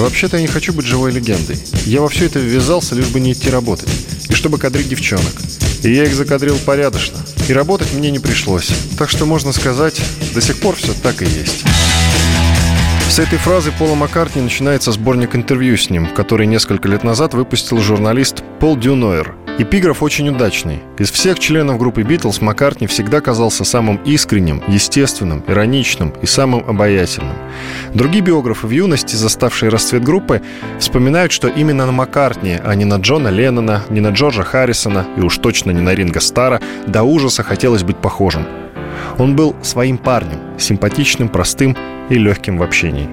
Вообще-то я не хочу быть живой легендой. Я во все это ввязался, лишь бы не идти работать. И чтобы кадрить девчонок. И я их закадрил порядочно. И работать мне не пришлось. Так что можно сказать, до сих пор все так и есть. С этой фразы Пола Маккартни начинается сборник интервью с ним, который несколько лет назад выпустил журналист Пол Дюнойер. Эпиграф очень удачный. Из всех членов группы Битлз Маккартни всегда казался самым искренним, естественным, ироничным и самым обаятельным. Другие биографы в юности, заставшие расцвет группы, вспоминают, что именно на Маккартни, а не на Джона Леннона, не на Джорджа Харрисона и уж точно не на Ринга Стара, до ужаса хотелось быть похожим. Он был своим парнем, симпатичным, простым и легким в общении.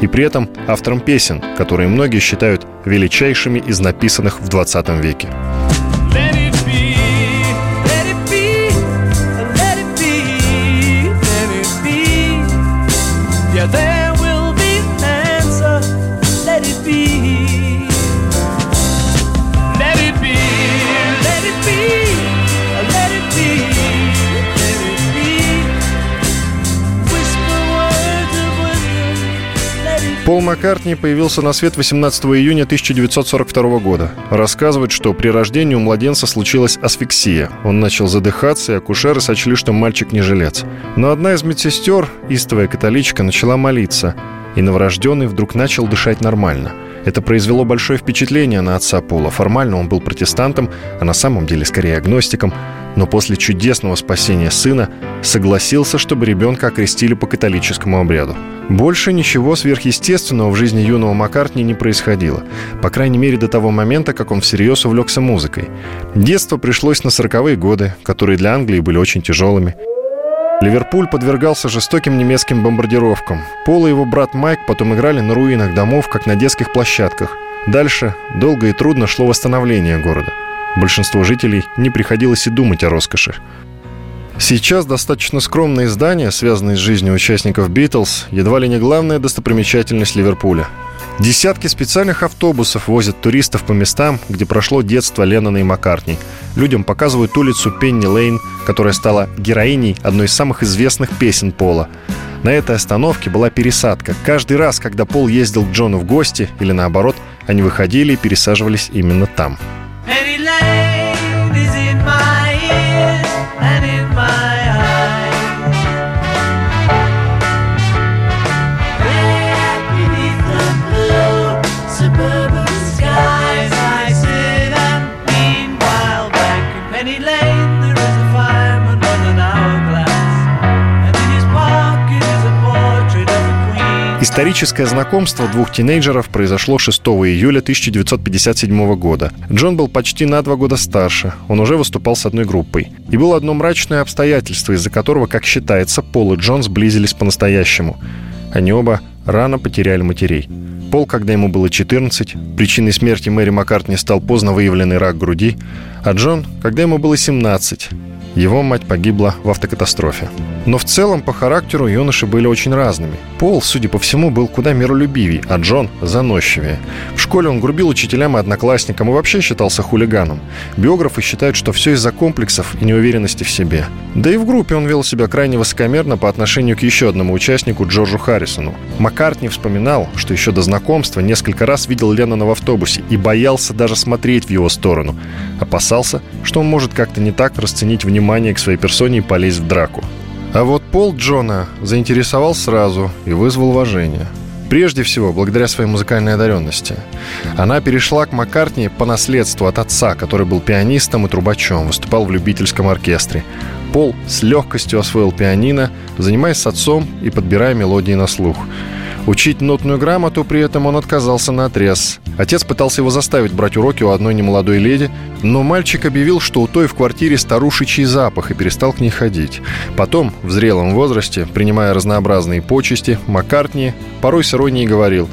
И при этом автором песен, которые многие считают величайшими из написанных в 20 веке. Маккартни появился на свет 18 июня 1942 года. Рассказывает, что при рождении у младенца случилась асфиксия. Он начал задыхаться, и акушеры сочли, что мальчик не жилец. Но одна из медсестер, истовая католичка, начала молиться, и новорожденный вдруг начал дышать нормально. Это произвело большое впечатление на отца Пола. Формально он был протестантом, а на самом деле скорее агностиком. Но после чудесного спасения сына согласился, чтобы ребенка окрестили по католическому обряду. Больше ничего сверхъестественного в жизни юного Маккартни не происходило. По крайней мере, до того момента, как он всерьез увлекся музыкой. Детство пришлось на сороковые годы, которые для Англии были очень тяжелыми. Ливерпуль подвергался жестоким немецким бомбардировкам. Пол и его брат Майк потом играли на руинах домов, как на детских площадках. Дальше долго и трудно шло восстановление города. Большинство жителей не приходилось и думать о роскоши. Сейчас достаточно скромные здания, связанные с жизнью участников «Битлз», едва ли не главная достопримечательность Ливерпуля. Десятки специальных автобусов возят туристов по местам, где прошло детство Леннона и Маккартни. Людям показывают улицу Пенни Лейн, которая стала героиней одной из самых известных песен Пола. На этой остановке была пересадка. Каждый раз, когда Пол ездил к Джону в гости или наоборот, они выходили и пересаживались именно там. Историческое знакомство двух тинейджеров произошло 6 июля 1957 года. Джон был почти на два года старше, он уже выступал с одной группой. И было одно мрачное обстоятельство, из-за которого, как считается, Пол и Джон сблизились по-настоящему. Они оба рано потеряли матерей. Пол, когда ему было 14, причиной смерти Мэри Маккартни стал поздно выявленный рак груди, а Джон, когда ему было 17, его мать погибла в автокатастрофе. Но в целом по характеру юноши были очень разными. Пол, судя по всему, был куда миролюбивей, а Джон – заносчивее. В школе он грубил учителям и одноклассникам и вообще считался хулиганом. Биографы считают, что все из-за комплексов и неуверенности в себе. Да и в группе он вел себя крайне высокомерно по отношению к еще одному участнику Джорджу Харрисону. Маккартни вспоминал, что еще до знакомства несколько раз видел Леннона в автобусе и боялся даже смотреть в его сторону. Опасался, что он может как-то не так расценить внимание к своей персоне и полезть в драку. А вот Пол Джона заинтересовал сразу и вызвал уважение. Прежде всего, благодаря своей музыкальной одаренности. Она перешла к Маккартни по наследству от отца, который был пианистом и трубачом, выступал в любительском оркестре. Пол с легкостью освоил пианино, занимаясь с отцом и подбирая мелодии на слух. Учить нотную грамоту при этом он отказался на отрез. Отец пытался его заставить брать уроки у одной немолодой леди, но мальчик объявил, что у той в квартире старушечий запах и перестал к ней ходить. Потом, в зрелом возрасте, принимая разнообразные почести, Маккартни порой с иронией говорил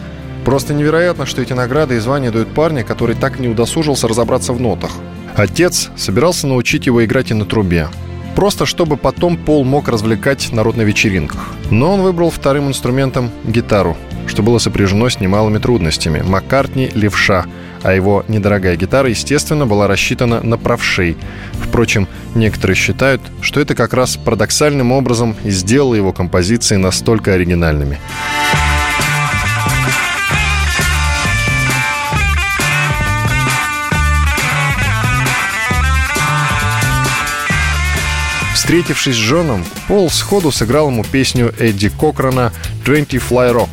Просто невероятно, что эти награды и звания дают парня, который так и не удосужился разобраться в нотах. Отец собирался научить его играть и на трубе. Просто чтобы потом Пол мог развлекать народ на вечеринках. Но он выбрал вторым инструментом гитару, что было сопряжено с немалыми трудностями. Маккартни – левша, а его недорогая гитара, естественно, была рассчитана на правшей. Впрочем, некоторые считают, что это как раз парадоксальным образом и сделало его композиции настолько оригинальными. Встретившись с Джоном, Пол сходу сыграл ему песню Эдди Кокрана «20 Fly Rock»,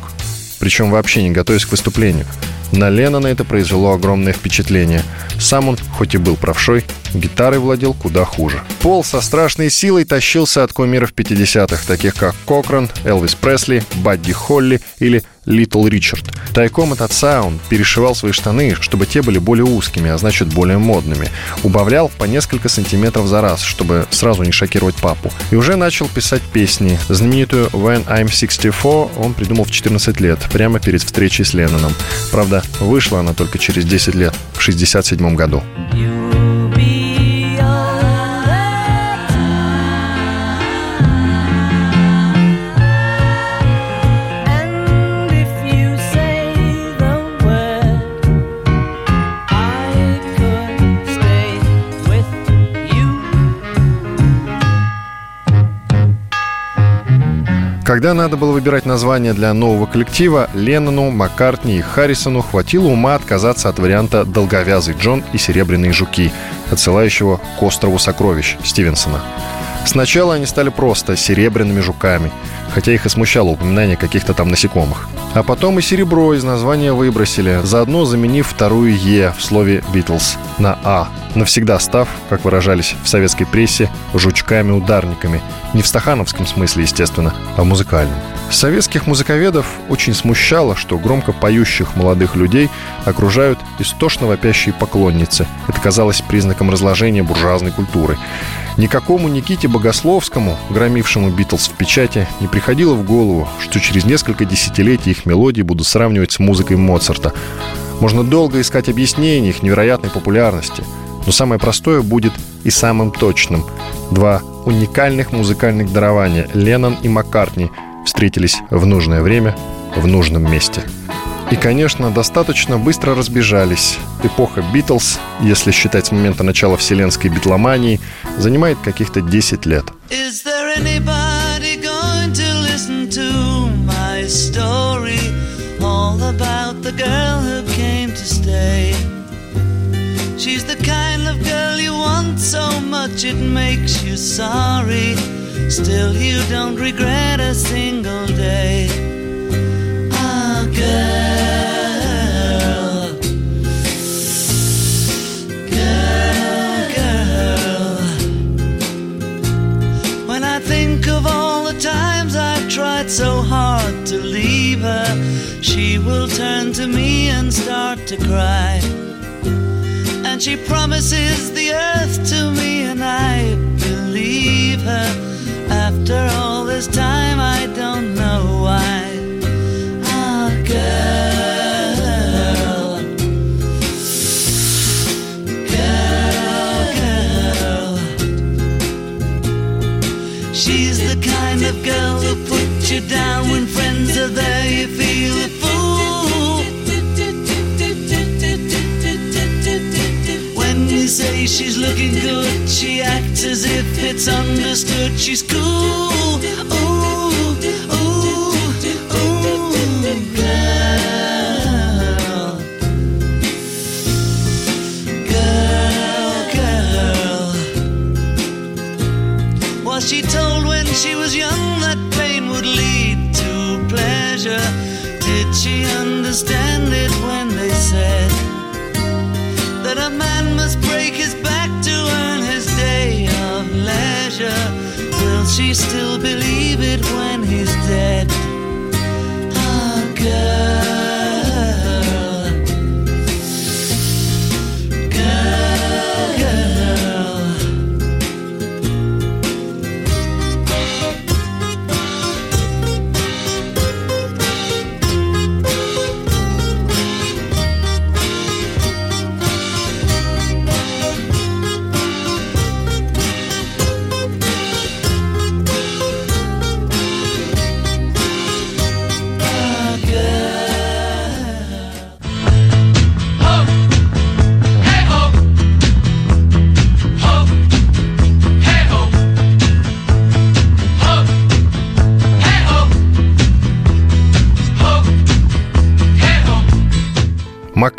причем вообще не готовясь к выступлению. На Леннона это произвело огромное впечатление. Сам он, хоть и был правшой, гитарой владел куда хуже. Пол со страшной силой тащился от кумиров 50-х, таких как Кокран, Элвис Пресли, Бадди Холли или Литл Ричард. Тайком от отца перешивал свои штаны, чтобы те были более узкими, а значит более модными. Убавлял по несколько сантиметров за раз, чтобы сразу не шокировать папу. И уже начал писать песни. Знаменитую «When I'm 64» он придумал в 14 лет, прямо перед встречей с Ленноном. Правда, вышла она только через 10 лет, в 67 году. Когда надо было выбирать название для нового коллектива, Леннону, Маккартни и Харрисону хватило ума отказаться от варианта «Долговязый Джон и серебряные жуки», отсылающего к острову сокровищ Стивенсона. Сначала они стали просто серебряными жуками, хотя их и смущало упоминание каких-то там насекомых. А потом и серебро из названия выбросили, заодно заменив вторую «Е» в слове «Битлз» на «А», навсегда став, как выражались в советской прессе, жучками-ударниками. Не в стахановском смысле, естественно, а в музыкальном. Советских музыковедов очень смущало, что громко поющих молодых людей окружают истошно вопящие поклонницы. Это казалось признаком разложения буржуазной культуры. Никакому Никите Богословскому, громившему Битлз в печати, не приходило в голову, что через несколько десятилетий их мелодии будут сравнивать с музыкой Моцарта. Можно долго искать объяснения их невероятной популярности, но самое простое будет и самым точным. Два уникальных музыкальных дарования – Леннон и Маккартни – встретились в нужное время в нужном месте. И, конечно, достаточно быстро разбежались. Эпоха Битлз, если считать с момента начала вселенской битломании, занимает каких-то 10 лет. She's the kind of girl you want so much it makes you sorry. Still, you don't regret a single day. Ah, girl, girl, girl. When I think of all the times I've tried so hard to leave her, she will turn to me and start to cry. She promises the earth to me, and I believe her. After all this time, she's looking good. She acts as if it's understood. She's cool. Ooh, ooh, ooh, girl. Girl, girl. Was she told when she was young that pain would leave? Believe it when he's dead? Ah, girl,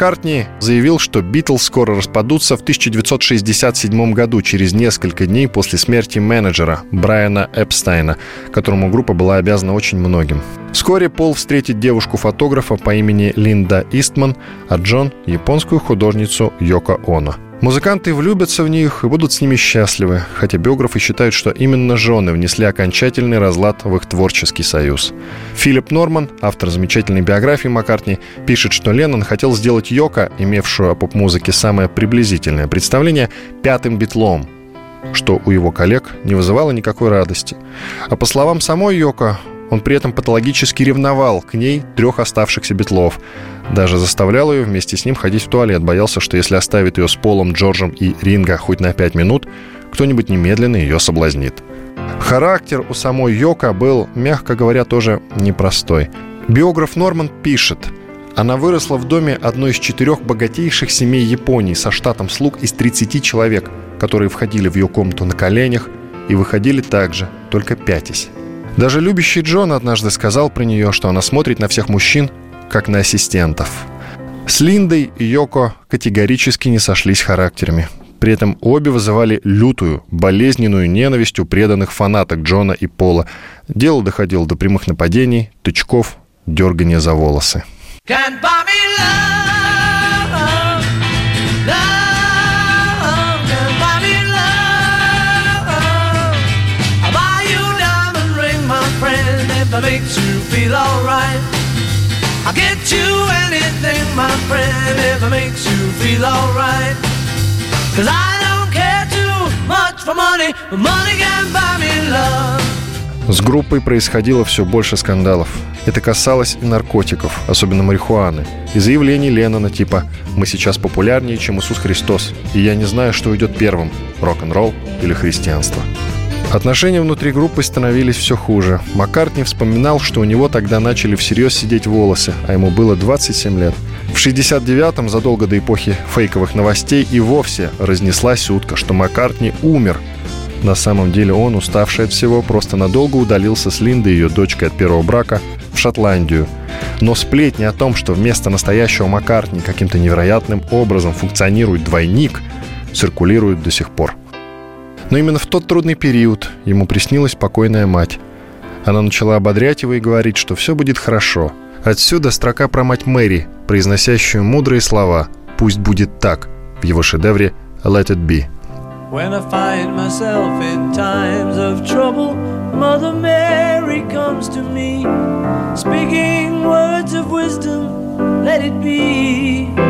Маккартни заявил, что Битлз скоро распадутся в 1967 году, через несколько дней после смерти менеджера Брайана Эпстайна, которому группа была обязана очень многим. Вскоре Пол встретит девушку-фотографа по имени Линда Истман, а Джон – японскую художницу Йоко Оно – Музыканты влюбятся в них и будут с ними счастливы, хотя биографы считают, что именно жены внесли окончательный разлад в их творческий союз. Филипп Норман, автор замечательной биографии Маккартни, пишет, что Леннон хотел сделать Йока, имевшую о поп-музыке самое приблизительное представление, пятым битлом, что у его коллег не вызывало никакой радости. А по словам самой Йоко, он при этом патологически ревновал к ней трех оставшихся битлов. Даже заставлял ее вместе с ним ходить в туалет. Боялся, что если оставит ее с Полом, Джорджем и Ринго хоть на пять минут, кто-нибудь немедленно ее соблазнит. Характер у самой Йока был, мягко говоря, тоже непростой. Биограф Норман пишет, она выросла в доме одной из четырех богатейших семей Японии со штатом слуг из 30 человек, которые входили в ее комнату на коленях и выходили также, только пятясь. Даже любящий Джон однажды сказал про нее, что она смотрит на всех мужчин, как на ассистентов. С Линдой и Йоко категорически не сошлись характерами. При этом обе вызывали лютую, болезненную ненависть у преданных фанаток Джона и Пола. Дело доходило до прямых нападений, тычков, дергания за волосы. Can't buy me love. Makes you feel alright. I'll get you anything, my friend, if it makes you feel alright. Cause I don't care too much for money, but money can buy me love. С группой происходило все больше скандалов. Это касалось и наркотиков, особенно марихуаны, и заявлений Леннона типа «Мы сейчас популярнее, чем Иисус Христос, и я не знаю, что идет первым – рок-н-ролл или христианство». Отношения внутри группы становились все хуже. Маккартни вспоминал, что у него тогда начали всерьез сидеть волосы, а ему было 27 лет. В 69-м, задолго до эпохи фейковых новостей, и вовсе разнеслась утка, что Маккартни умер. На самом деле он, уставший от всего, просто надолго удалился с Линдой, ее дочкой от первого брака, в Шотландию. Но сплетни о том, что вместо настоящего Маккартни каким-то невероятным образом функционирует двойник, циркулируют до сих пор. Но именно в тот трудный период ему приснилась покойная мать. Она начала ободрять его и говорить, что все будет хорошо. Отсюда строка про мать Мэри, произносящую мудрые слова «Пусть будет так» в его шедевре «Let it be». When I find myself in times of trouble, Mother Mary comes to me, speaking words of wisdom, let it be.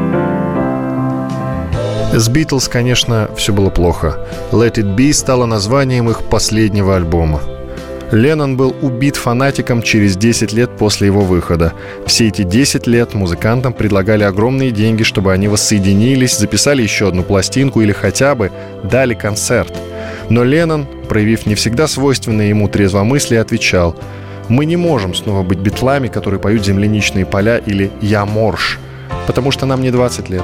С Битлз, конечно, все было плохо. «Let It Be» стало названием их последнего альбома. Леннон был убит фанатиком через 10 лет после его выхода. Все эти 10 лет музыкантам предлагали огромные деньги, чтобы они воссоединились, записали еще одну пластинку или хотя бы дали концерт. Но Леннон, проявив не всегда свойственное ему трезвомыслие, отвечал «Мы не можем снова быть битлами, которые поют земляничные поля или «Я морж», потому что нам не 20 лет.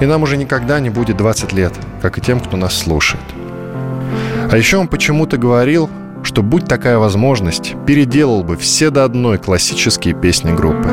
И нам уже никогда не будет 20 лет, как и тем, кто нас слушает. А еще он почему-то говорил, что будь такая возможность, переделал бы все до одной классические песни группы.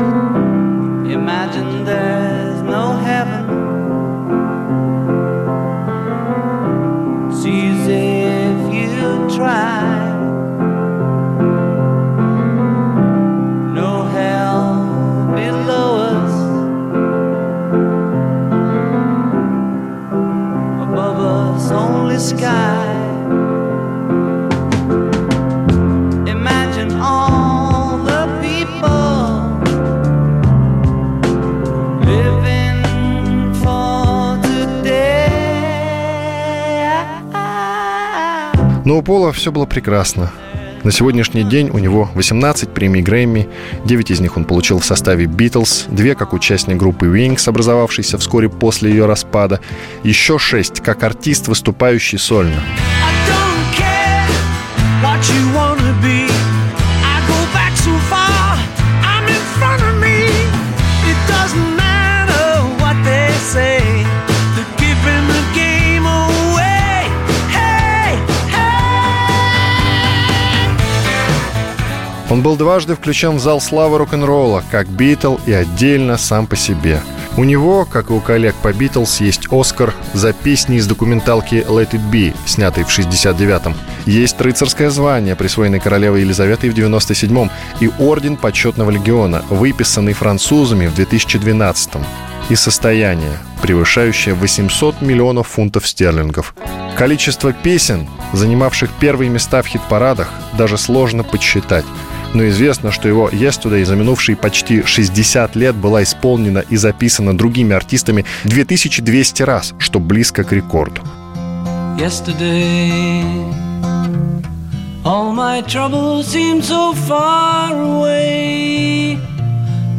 Пола все было прекрасно. На сегодняшний день у него 18 премий Грэмми, 9 из них он получил в составе Beatles, 2 как участник группы Wings, образовавшейся вскоре после ее распада, еще 6 как артист, выступающий сольно. Он был дважды включен в зал славы рок-н-ролла, как Битл и отдельно сам по себе. У него, как и у коллег по Битлз, есть Оскар за песни из документалки «Let It Be», снятой в 69-м. Есть рыцарское звание, присвоенное королевой Елизаветой в 97-м, и Орден Почетного Легиона, выписанный французами в 2012-м. И состояние, превышающее 800 миллионов фунтов стерлингов. Количество песен, занимавших первые места в хит-парадах, даже сложно подсчитать – но известно, что его «Yesterday» за минувшие почти 60 лет была исполнена и записана другими артистами 2200 раз, что близко к рекорду. All my troubles seem so far away.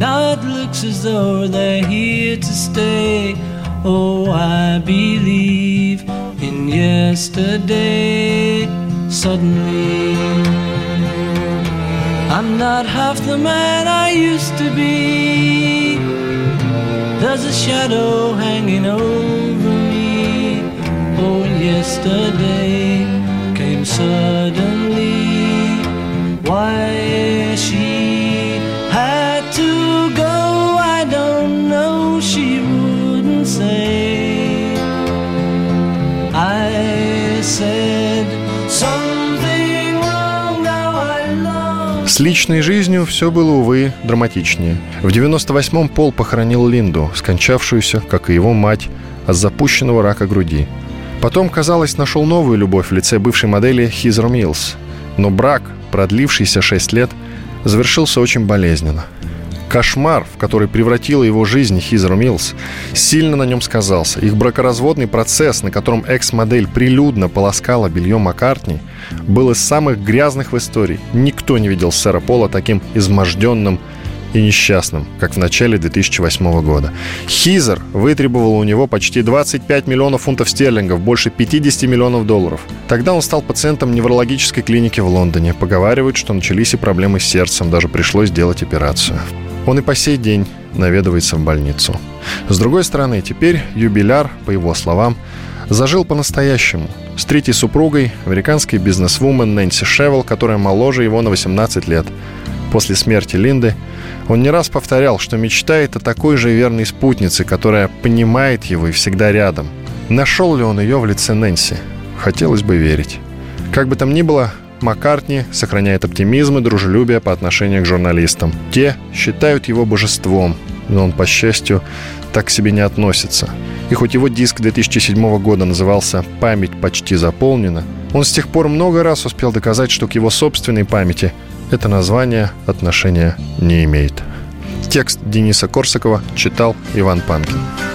Now it looks as though they're here to stay. Oh, I believe in yesterday. Suddenly. I'm not half the man I used to be. There's a shadow hanging over me. Oh, yesterday came suddenly. Личной жизнью все было, увы, драматичнее. В 98-м Пол похоронил Линду, скончавшуюся, как и его мать, от запущенного рака груди. Потом, казалось, нашел новую любовь в лице бывшей модели Хизер Милс. Но брак, продлившийся 6 лет, завершился очень болезненно – Кошмар, в который превратила его жизнь Хизер Милс, сильно на нем сказался. Их бракоразводный процесс, на котором экс-модель прилюдно полоскала белье Маккартни, был из самых грязных в истории. Никто не видел сэра Пола таким изможденным и несчастным, как в начале 2008 года. Хизер вытребовал у него почти 25 миллионов фунтов стерлингов, больше 50 миллионов долларов. Тогда он стал пациентом неврологической клиники в Лондоне. Поговаривают, что начались и проблемы с сердцем, даже пришлось сделать операцию. Он и по сей день наведывается в больницу. С другой стороны, теперь юбиляр, по его словам, зажил по-настоящему. С третьей супругой, американской бизнесвумен Нэнси Шевел, которая моложе его на 18 лет. После смерти Линды он не раз повторял, что мечтает о такой же верной спутнице, которая понимает его и всегда рядом. Нашел ли он ее в лице Нэнси? Хотелось бы верить. Как бы там ни было, Маккартни сохраняет оптимизм и дружелюбие по отношению к журналистам. Те считают его божеством, но он, по счастью, так к себе не относится. И хоть его диск 2007 года назывался «Память почти заполнена», он с тех пор много раз успел доказать, что к его собственной памяти это название отношения не имеет. Текст Дениса Корсакова читал Иван Панкин.